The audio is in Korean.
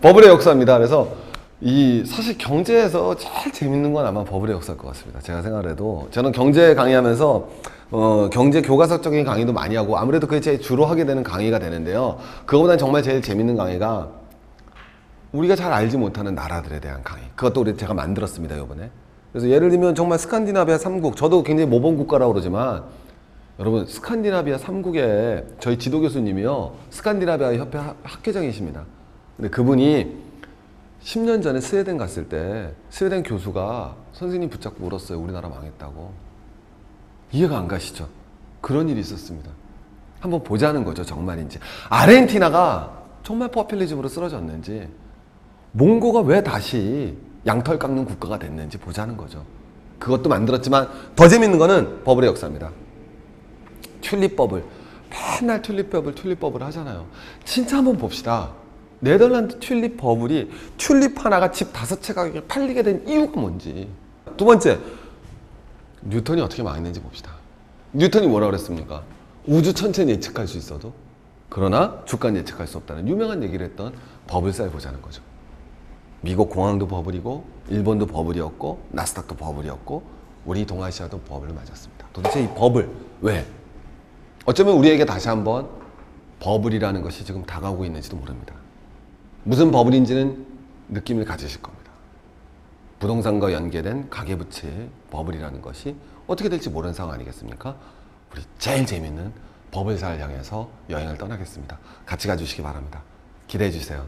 버블의 역사입니다. 그래서 이 사실 경제에서 제일 재밌는 건 아마 버블의 역사일 것 같습니다. 제가 생각해도 저는 경제 강의하면서 어, 경제 교과서적인 강의도 많이 하고 아무래도 그게 제 주로 하게 되는 강의가 되는데요. 그거보다는 정말 제일 재밌는 강의가 우리가 잘 알지 못하는 나라들에 대한 강의. 그것도 우리 제가 만들었습니다, 이번에. 그래서 예를 들면 정말 스칸디나비아 3국, 저도 굉장히 모범 국가라고 그러지만 여러분 스칸디나비아 3국에 저희 지도 교수님이요. 스칸디나비아 협회 하- 학회장이십니다. 근데 그분이 10년 전에 스웨덴 갔을 때 스웨덴 교수가 선생님 붙잡고 울었어요. 우리나라 망했다고. 이해가 안 가시죠? 그런 일이 있었습니다. 한번 보자는 거죠, 정말인지. 아르헨티나가 정말 포퓰리즘으로 쓰러졌는지, 몽고가 왜 다시 양털 깎는 국가가 됐는지 보자는 거죠. 그것도 만들었지만 더 재밌는 거는 버블의 역사입니다. 튤립 버블. 맨날 튤립 버블, 튤립 버블 하잖아요. 진짜 한번 봅시다. 네덜란드 튤립 버블이 튤립 하나가 집 다섯 채 가격에 팔리게 된 이유가 뭔지. 두 번째, 뉴턴이 어떻게 망했는지 봅시다. 뉴턴이 뭐라 그랬습니까? 우주 천체는 예측할 수 있어도 그러나 주가는 예측할 수 없다는 유명한 얘기를 했던 버블사를 보자는 거죠. 미국 공항도 버블이고 일본도 버블이었고 나스닥도 버블이었고 우리 동아시아도 버블을 맞았습니다. 도대체 이 버블 왜? 어쩌면 우리에게 다시 한번 버블이라는 것이 지금 다가오고 있는지도 모릅니다. 무슨 버블인지는 느낌을 가지실 겁니다. 부동산과 연계된 가계부채의 버블이라는 것이 어떻게 될지 모르는 상황 아니겠습니까? 우리 제일 재밌는 버블사를 향해서 여행을 떠나겠습니다. 같이 가주시기 바랍니다. 기대해 주세요.